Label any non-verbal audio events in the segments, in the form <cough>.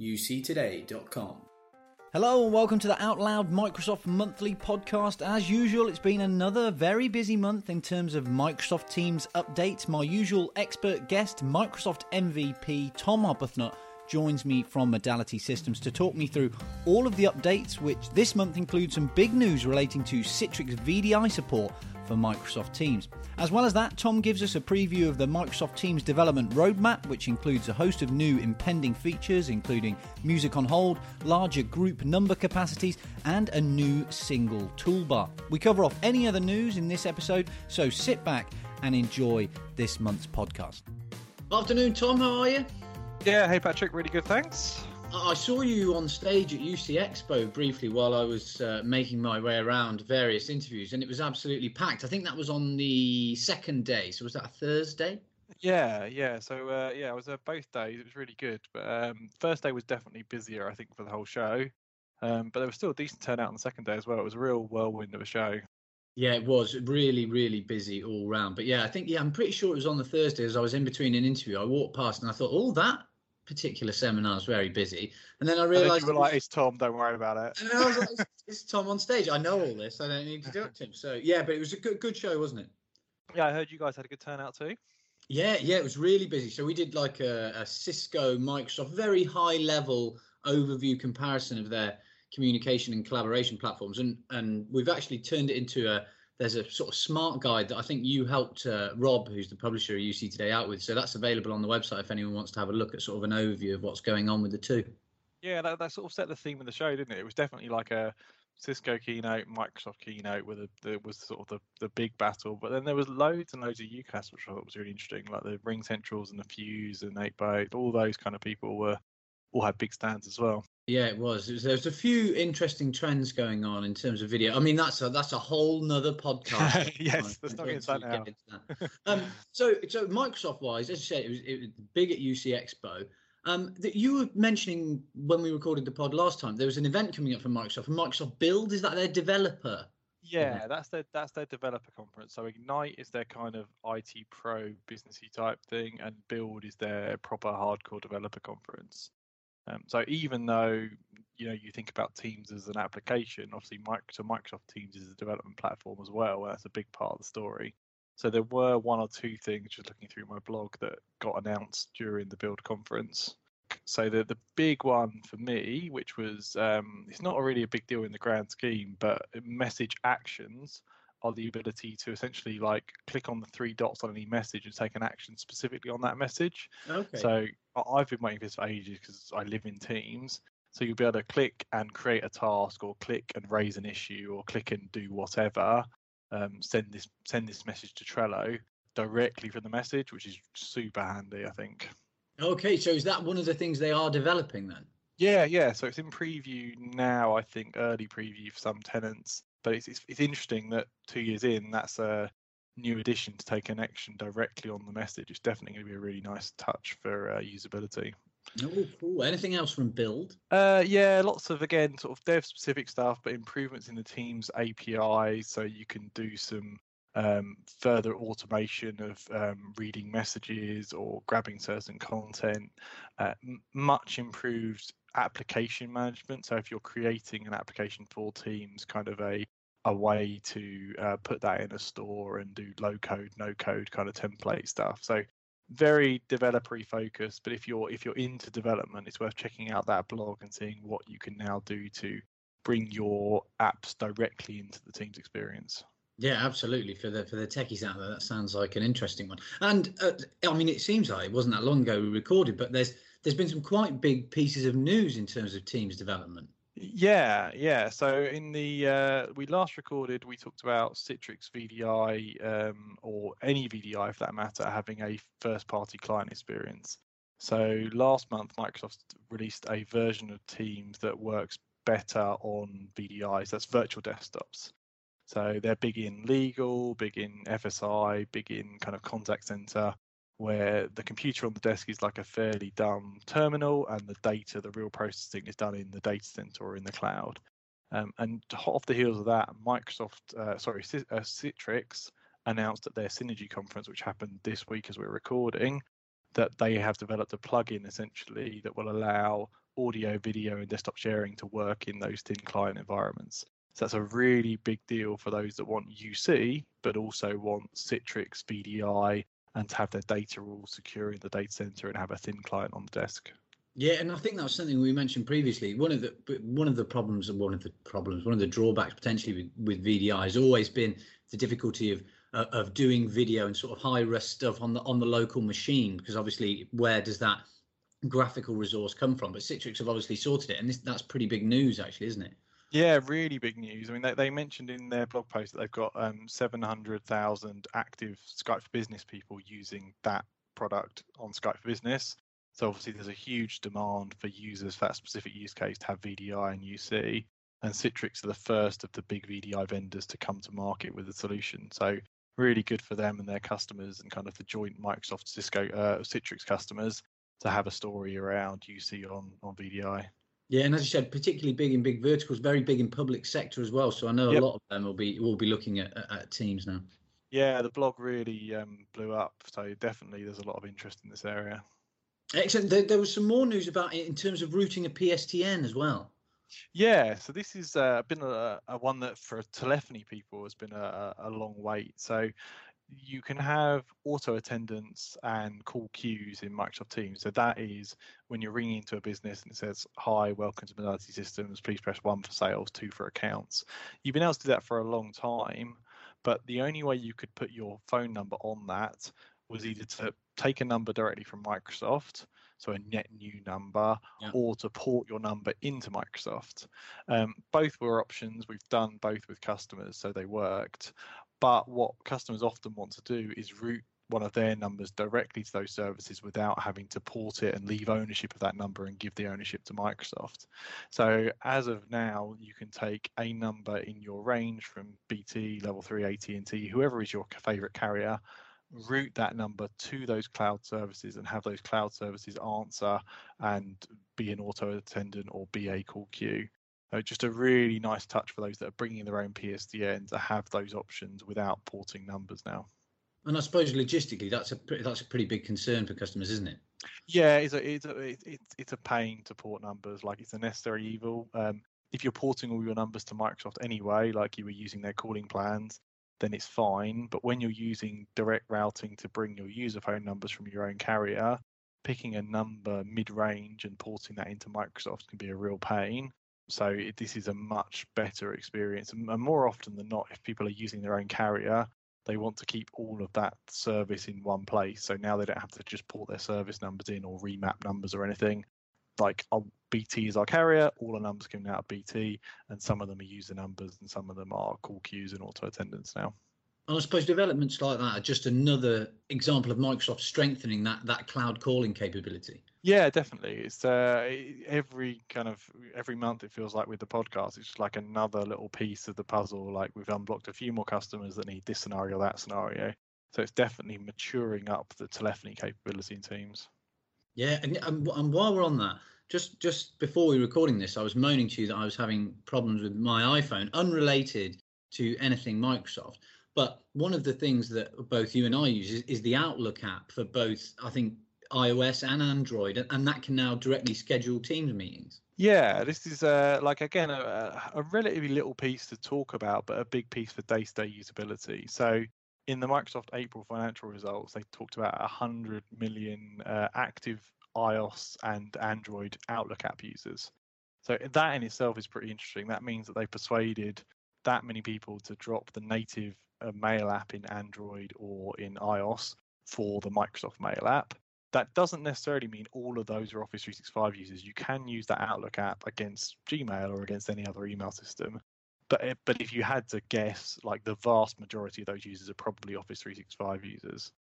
uctoday.com. Hello and welcome to the Out Loud Microsoft Monthly Podcast. As usual, it's been another very busy month in terms of Microsoft Teams updates. My usual expert guest, Microsoft MVP Tom Arbuthnot, joins me from Modality Systems to talk me through all of the updates, which this month include some big news relating to Citrix VDI support for Microsoft Teams. As well as that, Tom gives us a preview of the Microsoft Teams development roadmap, which includes a host of new impending features, including music on hold, larger group number capacities, and a new single toolbar. We cover off any other news in this episode, so sit back and enjoy this month's podcast. Afternoon, Tom, how are you? Yeah, hey Patrick, really good, thanks. I saw you on stage at UC Expo briefly while I was uh, making my way around various interviews, and it was absolutely packed. I think that was on the second day. So was that a Thursday? Yeah, yeah. So uh, yeah, it was uh, both days. It was really good, but um, first day was definitely busier, I think, for the whole show. Um, but there was still a decent turnout on the second day as well. It was a real whirlwind of a show. Yeah, it was really, really busy all round. But yeah, I think yeah, I'm pretty sure it was on the Thursday as I was in between an interview. I walked past and I thought, oh, that particular seminar is very busy. And then I realised, like, "It's Tom. Don't worry about it." And I was like, it's, "It's Tom on stage. I know all this. I don't need to do it to him." So yeah, but it was a good, good show, wasn't it? Yeah, I heard you guys had a good turnout too. Yeah, yeah, it was really busy. So we did like a, a Cisco, Microsoft, very high level overview comparison of their communication and collaboration platforms, and and we've actually turned it into a there's a sort of smart guide that I think you helped uh, Rob, who's the publisher of UC Today, out with. So that's available on the website if anyone wants to have a look at sort of an overview of what's going on with the two. Yeah, that, that sort of set the theme of the show, didn't it? It was definitely like a Cisco keynote, Microsoft keynote, where the was sort of the, the big battle. But then there was loads and loads of UCaaS, which I thought was really interesting, like the Ring Centrals and the Fuze and 8x8, all those kind of people were all had big stands as well. Yeah, it was. it was. There's a few interesting trends going on in terms of video. I mean, that's a that's a whole nother podcast. <laughs> yes, let's not get into that now. um, <laughs> so, so Microsoft wise, as I said, it was, it was big at UC Expo. Um, that you were mentioning when we recorded the pod last time, there was an event coming up from Microsoft. Microsoft Build is that their developer? Yeah, that's their that's their developer conference. So Ignite is their kind of IT pro businessy type thing, and Build is their proper hardcore developer conference. Um, so even though you know you think about Teams as an application, obviously Microsoft, Microsoft Teams is a development platform as well. and That's a big part of the story. So there were one or two things just looking through my blog that got announced during the build conference. So the the big one for me, which was um, it's not really a big deal in the grand scheme, but message actions are the ability to essentially like click on the three dots on any message and take an action specifically on that message. Okay. So I've been waiting for this for ages because I live in Teams. So you'll be able to click and create a task, or click and raise an issue, or click and do whatever. Um, send this send this message to Trello directly from the message, which is super handy, I think. Okay, so is that one of the things they are developing then? Yeah, yeah. So it's in preview now, I think, early preview for some tenants but it's, it's, it's interesting that two years in, that's a new addition to take an action directly on the message. It's definitely going to be a really nice touch for uh, usability. Oh, cool. Anything else from Build? Uh, yeah, lots of again sort of dev specific stuff, but improvements in the Teams API, so you can do some um, further automation of um, reading messages or grabbing certain content. Uh, m- much improved application management. So if you're creating an application for Teams, kind of a a way to uh, put that in a store and do low code, no code kind of template stuff. So very developer focused. But if you're if you're into development, it's worth checking out that blog and seeing what you can now do to bring your apps directly into the Teams experience. Yeah, absolutely. For the for the techies out there, that sounds like an interesting one. And uh, I mean, it seems like it wasn't that long ago we recorded, but there's there's been some quite big pieces of news in terms of Teams development. Yeah, yeah. So in the uh, we last recorded, we talked about Citrix VDI um, or any VDI for that matter having a first-party client experience. So last month, Microsoft released a version of Teams that works better on VDIs. That's virtual desktops. So they're big in legal, big in FSI, big in kind of contact center where the computer on the desk is like a fairly dumb terminal and the data, the real processing is done in the data center or in the cloud. Um, and hot off the heels of that, Microsoft, uh, sorry, uh, Citrix announced at their Synergy conference, which happened this week as we're recording, that they have developed a plugin essentially that will allow audio, video, and desktop sharing to work in those thin client environments. So that's a really big deal for those that want UC, but also want Citrix VDI and to have their data all secure in the data center and have a thin client on the desk. Yeah, and I think that was something we mentioned previously. One of the one of the problems, one of the problems, one of the drawbacks potentially with, with VDI has always been the difficulty of uh, of doing video and sort of high res stuff on the on the local machine because obviously where does that graphical resource come from? But Citrix have obviously sorted it, and this, that's pretty big news, actually, isn't it? Yeah, really big news. I mean, they, they mentioned in their blog post that they've got um, 700,000 active Skype for Business people using that product on Skype for Business. So obviously, there's a huge demand for users for that specific use case to have VDI and UC. And Citrix are the first of the big VDI vendors to come to market with a solution. So really good for them and their customers and kind of the joint Microsoft Cisco uh, Citrix customers to have a story around UC on on VDI. Yeah, and as you said, particularly big in big verticals, very big in public sector as well. So I know yep. a lot of them will be will be looking at, at Teams now. Yeah, the blog really um, blew up. So definitely, there's a lot of interest in this area. Excellent. There, there was some more news about it in terms of routing a PSTN as well. Yeah, so this has uh, been a, a, one that for telephony people has been a, a long wait. So you can have auto attendants and call queues in Microsoft Teams. So that is when you're ringing into a business and it says, Hi, welcome to Modality Systems. Please press one for sales, two for accounts. You've been able to do that for a long time, but the only way you could put your phone number on that was either to take a number directly from Microsoft, so a net new number, yeah. or to port your number into Microsoft. Um, both were options. We've done both with customers, so they worked. But what customers often want to do is route one of their numbers directly to those services without having to port it and leave ownership of that number and give the ownership to Microsoft. So as of now, you can take a number in your range from BT, Level 3, AT&T, whoever is your favorite carrier, route that number to those cloud services and have those cloud services answer and be an auto attendant or be a call queue. Just a really nice touch for those that are bringing their own PSTN to have those options without porting numbers now. And I suppose logistically, that's a that's a pretty big concern for customers, isn't it? Yeah, it's a it's a it's it's a pain to port numbers. Like it's a necessary evil. Um, if you're porting all your numbers to Microsoft anyway, like you were using their calling plans, then it's fine. But when you're using direct routing to bring your user phone numbers from your own carrier, picking a number mid-range and porting that into Microsoft can be a real pain. So it, this is a much better experience, and more often than not, if people are using their own carrier, they want to keep all of that service in one place. So now they don't have to just port their service numbers in or remap numbers or anything. Like oh, BT is our carrier, all the numbers coming out of BT, and some of them are user numbers and some of them are call queues and auto attendants now. And I suppose developments like that are just another example of Microsoft strengthening that that cloud calling capability. Yeah, definitely. It's uh, every kind of every month it feels like with the podcast, it's just like another little piece of the puzzle. Like we've unblocked a few more customers that need this scenario, that scenario. So it's definitely maturing up the telephony capability in Teams. Yeah, and, and, and while we're on that, just just before we were recording this, I was moaning to you that I was having problems with my iPhone, unrelated to anything Microsoft. But one of the things that both you and I use is, is the Outlook app for both, I think, iOS and Android, and that can now directly schedule Teams meetings. Yeah, this is uh, like again a, a relatively little piece to talk about, but a big piece for day-to-day usability. So in the Microsoft April financial results, they talked about 100 million uh, active iOS and Android Outlook app users. So that in itself is pretty interesting. That means that they persuaded that many people to drop the native uh, mail app in Android or in iOS for the Microsoft Mail app. That doesn't necessarily mean all of those are Office 365 users. You can use that Outlook app against Gmail or against any other email system. But but if you had to guess, like the vast majority of those users are probably Office 365 users.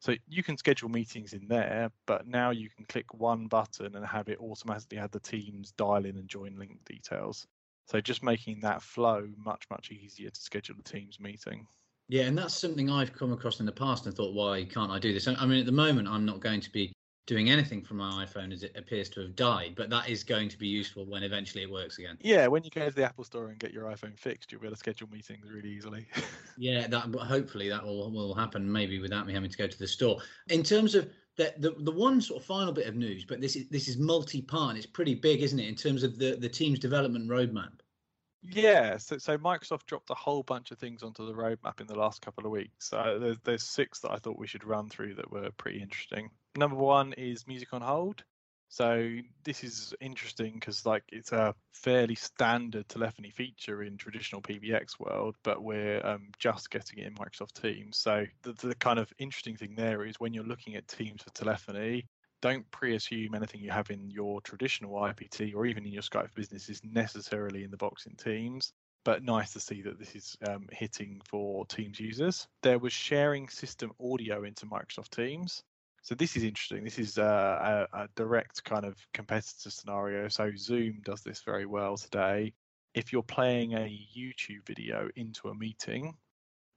So you can schedule meetings in there, but now you can click one button and have it automatically add the Teams dial in and join link details. So just making that flow much, much easier to schedule a Teams meeting. Yeah, and that's something I've come across in the past and thought, why can't I do this? I mean, at the moment, I'm not going to be doing anything from my iPhone as it appears to have died, but that is going to be useful when eventually it works again. Yeah, when you go to the Apple Store and get your iPhone fixed, you'll be able to schedule meetings really easily. <laughs> yeah, that hopefully that will will happen maybe without me having to go to the store. In terms of the, the the one sort of final bit of news, but this is this is multi-part. It's pretty big, isn't it, in terms of the the team's development roadmap? Yeah, so, so Microsoft dropped a whole bunch of things onto the roadmap in the last couple of weeks. Uh, there's, there's six that I thought we should run through that were pretty interesting. Number one is Music on Hold. So this is interesting because like it's a fairly standard telephony feature in traditional PBX world, but we're um, just getting it in Microsoft Teams. So the, the kind of interesting thing there is when you're looking at Teams for telephony, don't pre-assume anything you have in your traditional IPT or even in your Skype for Business is necessarily in the box in Teams. But nice to see that this is um, hitting for Teams users. There was sharing system audio into Microsoft Teams. So this is interesting. This is a, a, a, direct kind of competitor scenario. So Zoom does this very well today. If you're playing a YouTube video into a meeting,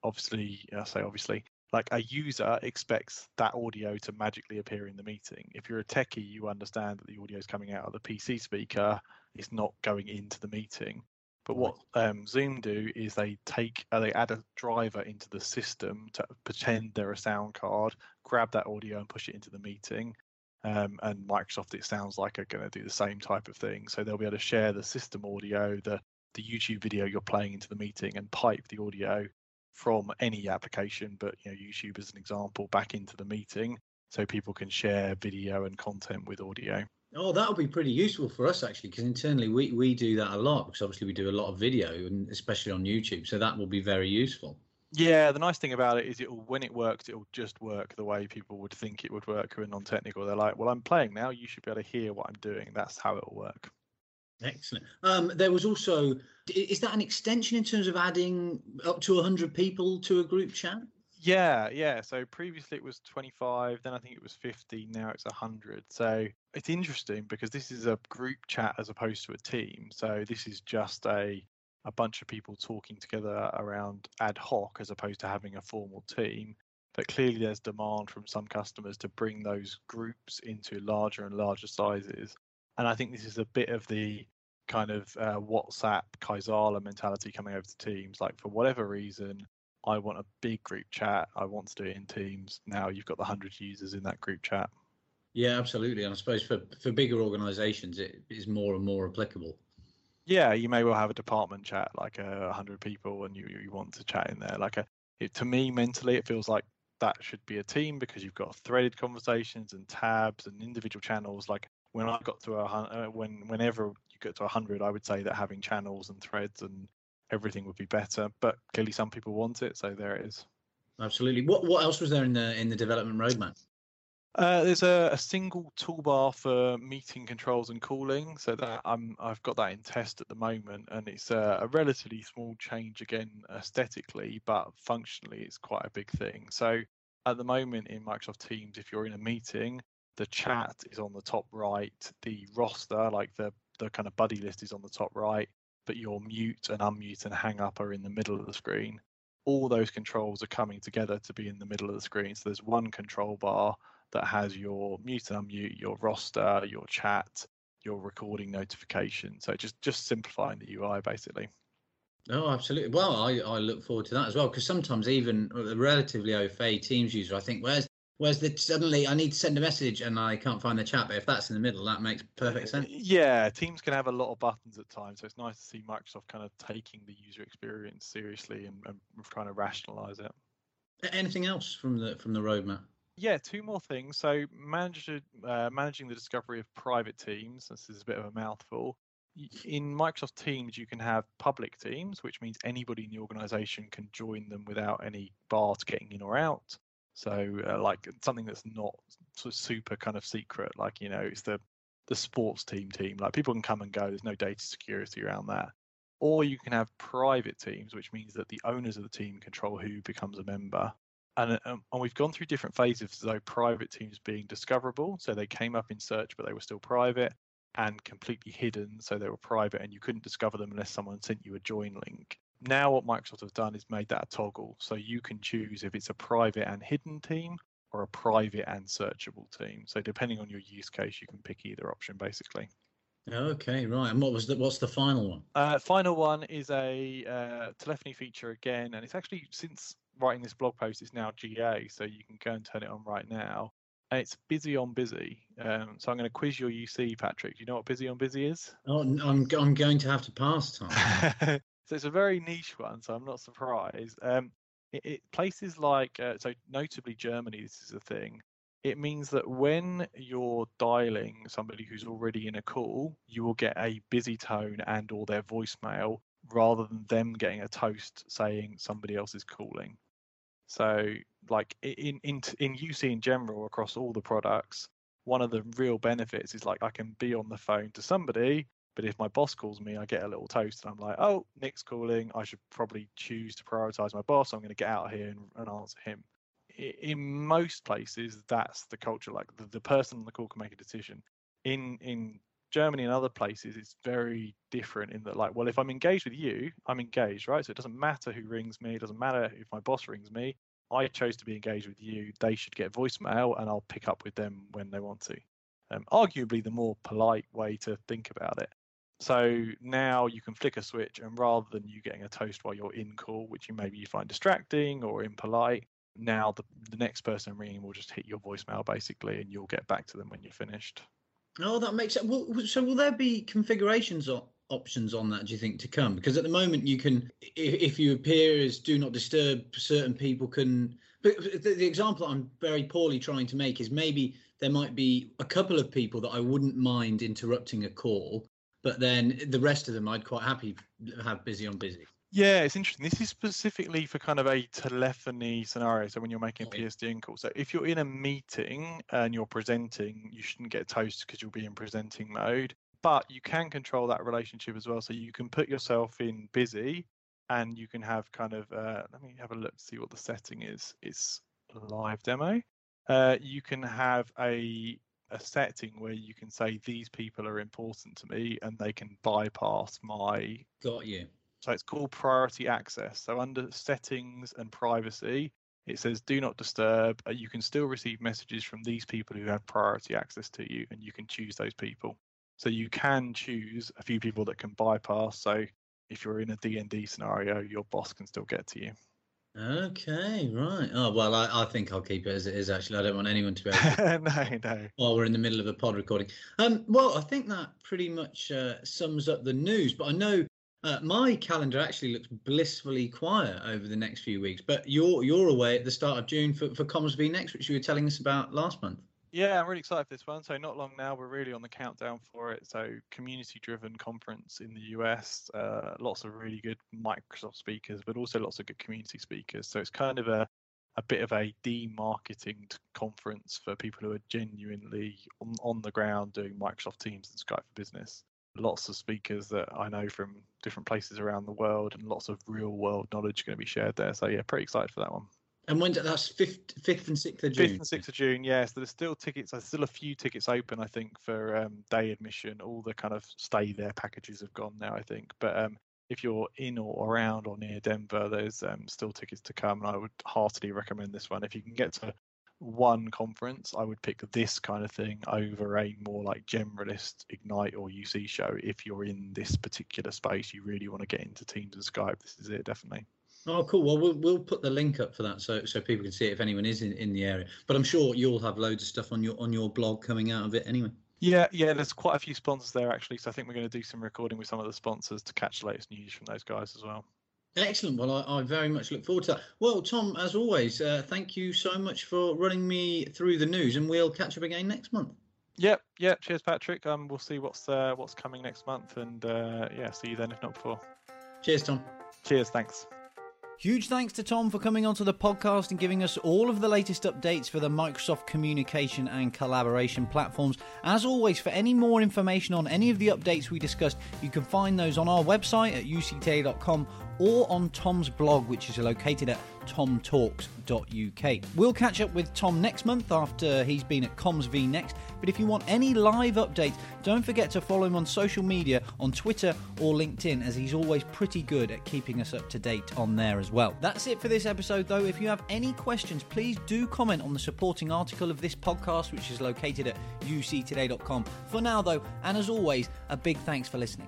obviously, I say obviously, like a user expects that audio to magically appear in the meeting. If you're a techie, you understand that the audio is coming out of the PC speaker. It's not going into the meeting. But what um, Zoom do is they take uh, they add a driver into the system to pretend they're a sound card, grab that audio and push it into the meeting. Um, and Microsoft, it sounds like are going to do the same type of thing. So they'll be able to share the system audio, the the YouTube video you're playing into the meeting, and pipe the audio from any application, but you know YouTube as an example, back into the meeting, so people can share video and content with audio. Oh, that'll be pretty useful for us actually, because internally we, we do that a lot because obviously we do a lot of video and especially on YouTube. So that will be very useful. Yeah, the nice thing about it is it when it works, it will just work the way people would think it would work who are non-technical. They're like, "Well, I'm playing now. You should be able to hear what I'm doing." That's how it will work. Excellent. Um, there was also is that an extension in terms of adding up to 100 people to a group chat? Yeah, yeah. So previously it was 25, then I think it was 50, now it's 100. So it's interesting because this is a group chat as opposed to a team. So this is just a a bunch of people talking together around ad hoc as opposed to having a formal team. But clearly there's demand from some customers to bring those groups into larger and larger sizes. And I think this is a bit of the kind of uh, WhatsApp Kaizala mentality coming over to Teams. Like for whatever reason, I want a big group chat. I want to do it in Teams. Now you've got the hundred users in that group chat. Yeah, absolutely. And I suppose for for bigger organisations, it is more and more applicable. Yeah, you may well have a department chat like a uh, hundred people, and you you want to chat in there. Like a, it, to me mentally, it feels like that should be a team because you've got threaded conversations and tabs and individual channels. Like when I got to a uh, when whenever you get to a 100, I would say that having channels and threads and everything would be better. But clearly, some people want it, so there it is. Absolutely. What what else was there in the in the development roadmap? Uh, there's a, a, single toolbar for meeting controls and calling, so that I'm I've got that in test at the moment, and it's a, a, relatively small change again aesthetically, but functionally it's quite a big thing. So at the moment in Microsoft Teams, if you're in a meeting, the chat is on the top right, the roster, like the the kind of buddy list, is on the top right, but your mute and unmute and hang up are in the middle of the screen. All those controls are coming together to be in the middle of the screen. So there's one control bar that has your mute and unmute, your roster, your chat, your recording notification. So just just simplifying the UI basically. Oh, absolutely. Well, I, I look forward to that as well because sometimes even a relatively au fait Teams user, I think, where's where's the suddenly I need to send a message and I can't find the chat, but if that's in the middle, that makes perfect uh, sense. Yeah, Teams can have a lot of buttons at times, so it's nice to see Microsoft kind of taking the user experience seriously and, and trying to rationalize it. Anything else from the from the roadmap? Yeah, two more things. So, manage, uh, managing the discovery of private teams. This is a bit of a mouthful. In Microsoft Teams, you can have public teams, which means anybody in the organization can join them without any bar to getting in or out. So uh, like something that's not sort of super kind of secret, like you know, it's the the sports team team. Like people can come and go. There's no data security around that. Or you can have private teams, which means that the owners of the team control who becomes a member. And, um, and we've gone through different phases so private teams being discoverable. So they came up in search, but they were still private and completely hidden. So they were private and you couldn't discover them unless someone sent you a join link now what Microsoft have done is made that a toggle. So you can choose if it's a private and hidden team or a private and searchable team. So depending on your use case, you can pick either option basically. Okay, right. And what was the what's the final one? Uh, final one is a uh, telephony feature again, and it's actually since writing this blog post, it's now GA, so you can go and turn it on right now. and it's busy on busy. Um, so I'm going to quiz your UC, Patrick. Do you know what busy on busy is? Oh, I'm I'm going to have to pass, Tom. <laughs> so it's a very niche one, so I'm not surprised. Um, it, it, places like uh, so notably Germany, this is a thing. It means that when you're dialing somebody who's already in a call, you will get a busy tone and or their voicemail rather than them getting a toast saying somebody else is calling. So, like in in in UC in general across all the products, one of the real benefits is like I can be on the phone to somebody, but if my boss calls me, I get a little toast, and I'm like, oh, Nick's calling. I should probably choose to prioritize my boss. I'm going to get out of here and, and answer him. In most places, that's the culture. Like the, the person on the call can make a decision. In in Germany and other places, it's very different in that, like, well, if I'm engaged with you, I'm engaged, right? So it doesn't matter who rings me. It doesn't matter if my boss rings me. I chose to be engaged with you. They should get voicemail, and I'll pick up with them when they want to. Um, arguably, the more polite way to think about it. So now you can flick a switch, and rather than you getting a toast while you're in call, which you maybe you find distracting or impolite, now the, the next person ringing will just hit your voicemail basically, and you'll get back to them when you're finished. Oh, that makes sense. Well, so will there be configurations or options on that? Do you think to come? Because at the moment you can, if, if you appear as do not disturb, certain people can. But the, the example I'm very poorly trying to make is maybe there might be a couple of people that I wouldn't mind interrupting a call, but then the rest of them I'd quite happy have busy on busy. Yeah, it's interesting. This is specifically for kind of a telephony scenario. So when you're making a PSTN call, so if you're in a meeting and you're presenting, you shouldn't get toast because you'll be in presenting mode. But you can control that relationship as well. So you can put yourself in busy, and you can have kind of. Uh, let me have a look to see what the setting is. It's live demo. Uh, you can have a a setting where you can say these people are important to me and they can bypass my got you so it's called priority access. So under settings and privacy, it says do not disturb. Uh, you can still receive messages from these people who have priority access to you, and you can choose those people. So you can choose a few people that can bypass. So if you're in a D&D scenario, your boss can still get to you. Okay, right. Oh well, I, I think I'll keep it as it is. Actually, I don't want anyone to be. Able to... <laughs> no, no. While we're in the middle of a pod recording. Um. Well, I think that pretty much uh, sums up the news. But I know uh, my calendar actually looks blissfully quiet over the next few weeks, but you're you're away at the start of June for, for Comms vNext, which you were telling us about last month. Yeah, I'm really excited for this one. So not long now, we're really on the countdown for it. So community-driven conference in the US, uh, lots of really good Microsoft speakers, but also lots of good community speakers. So it's kind of a a bit of a demarketing conference for people who are genuinely on, on the ground doing Microsoft Teams and Skype for Business lots of speakers that I know from different places around the world, and lots of real world knowledge going to be shared there. So yeah, pretty excited for that one. And when that's fifth, fifth and sixth of June. Fifth and sixth of June, yes. There's still tickets. There's still a few tickets open, I think, for um, day admission. All the kind of stay there packages have gone now, I think. But um, if you're in or around or near Denver, there's um, still tickets to come, and I would heartily recommend this one. If you can get to one conference, I would pick this kind of thing over a more like generalist Ignite or UC show. If you're in this particular space, you really want to get into Teams and Skype. This is it, definitely. Oh, cool. Well, we'll we'll put the link up for that so so people can see it if anyone is in, in the area. But I'm sure you'll have loads of stuff on your on your blog coming out of it anyway. Yeah, yeah. There's quite a few sponsors there actually, so I think we're going to do some recording with some of the sponsors to catch the latest news from those guys as well. Excellent. Well, I, I, very much look forward to that. Well, Tom, as always, uh, thank you so much for running me through the news, and we'll catch up again next month. Yep, yep. Cheers, Patrick. Um, we'll see what's uh, what's coming next month, and uh, yeah, see you then if not before. Cheers, Tom. Cheers. Thanks. Huge thanks to Tom for coming onto the podcast and giving us all of the latest updates for the Microsoft communication and collaboration platforms. As always, for any more information on any of the updates we discussed, you can find those on our website at uctoday.com or on Tom's blog, which is located at tomtalks.uk. We'll catch up with Tom next month after he's been at Comms vNext. But if you want any live updates, don't forget to follow him on social media on Twitter or LinkedIn, as he's always pretty good at keeping us up to date on there as well. That's it for this episode, though. If you have any questions, please do comment on the supporting article of this podcast, which is located at uctoday.com. For now, though, and as always, a big thanks for listening.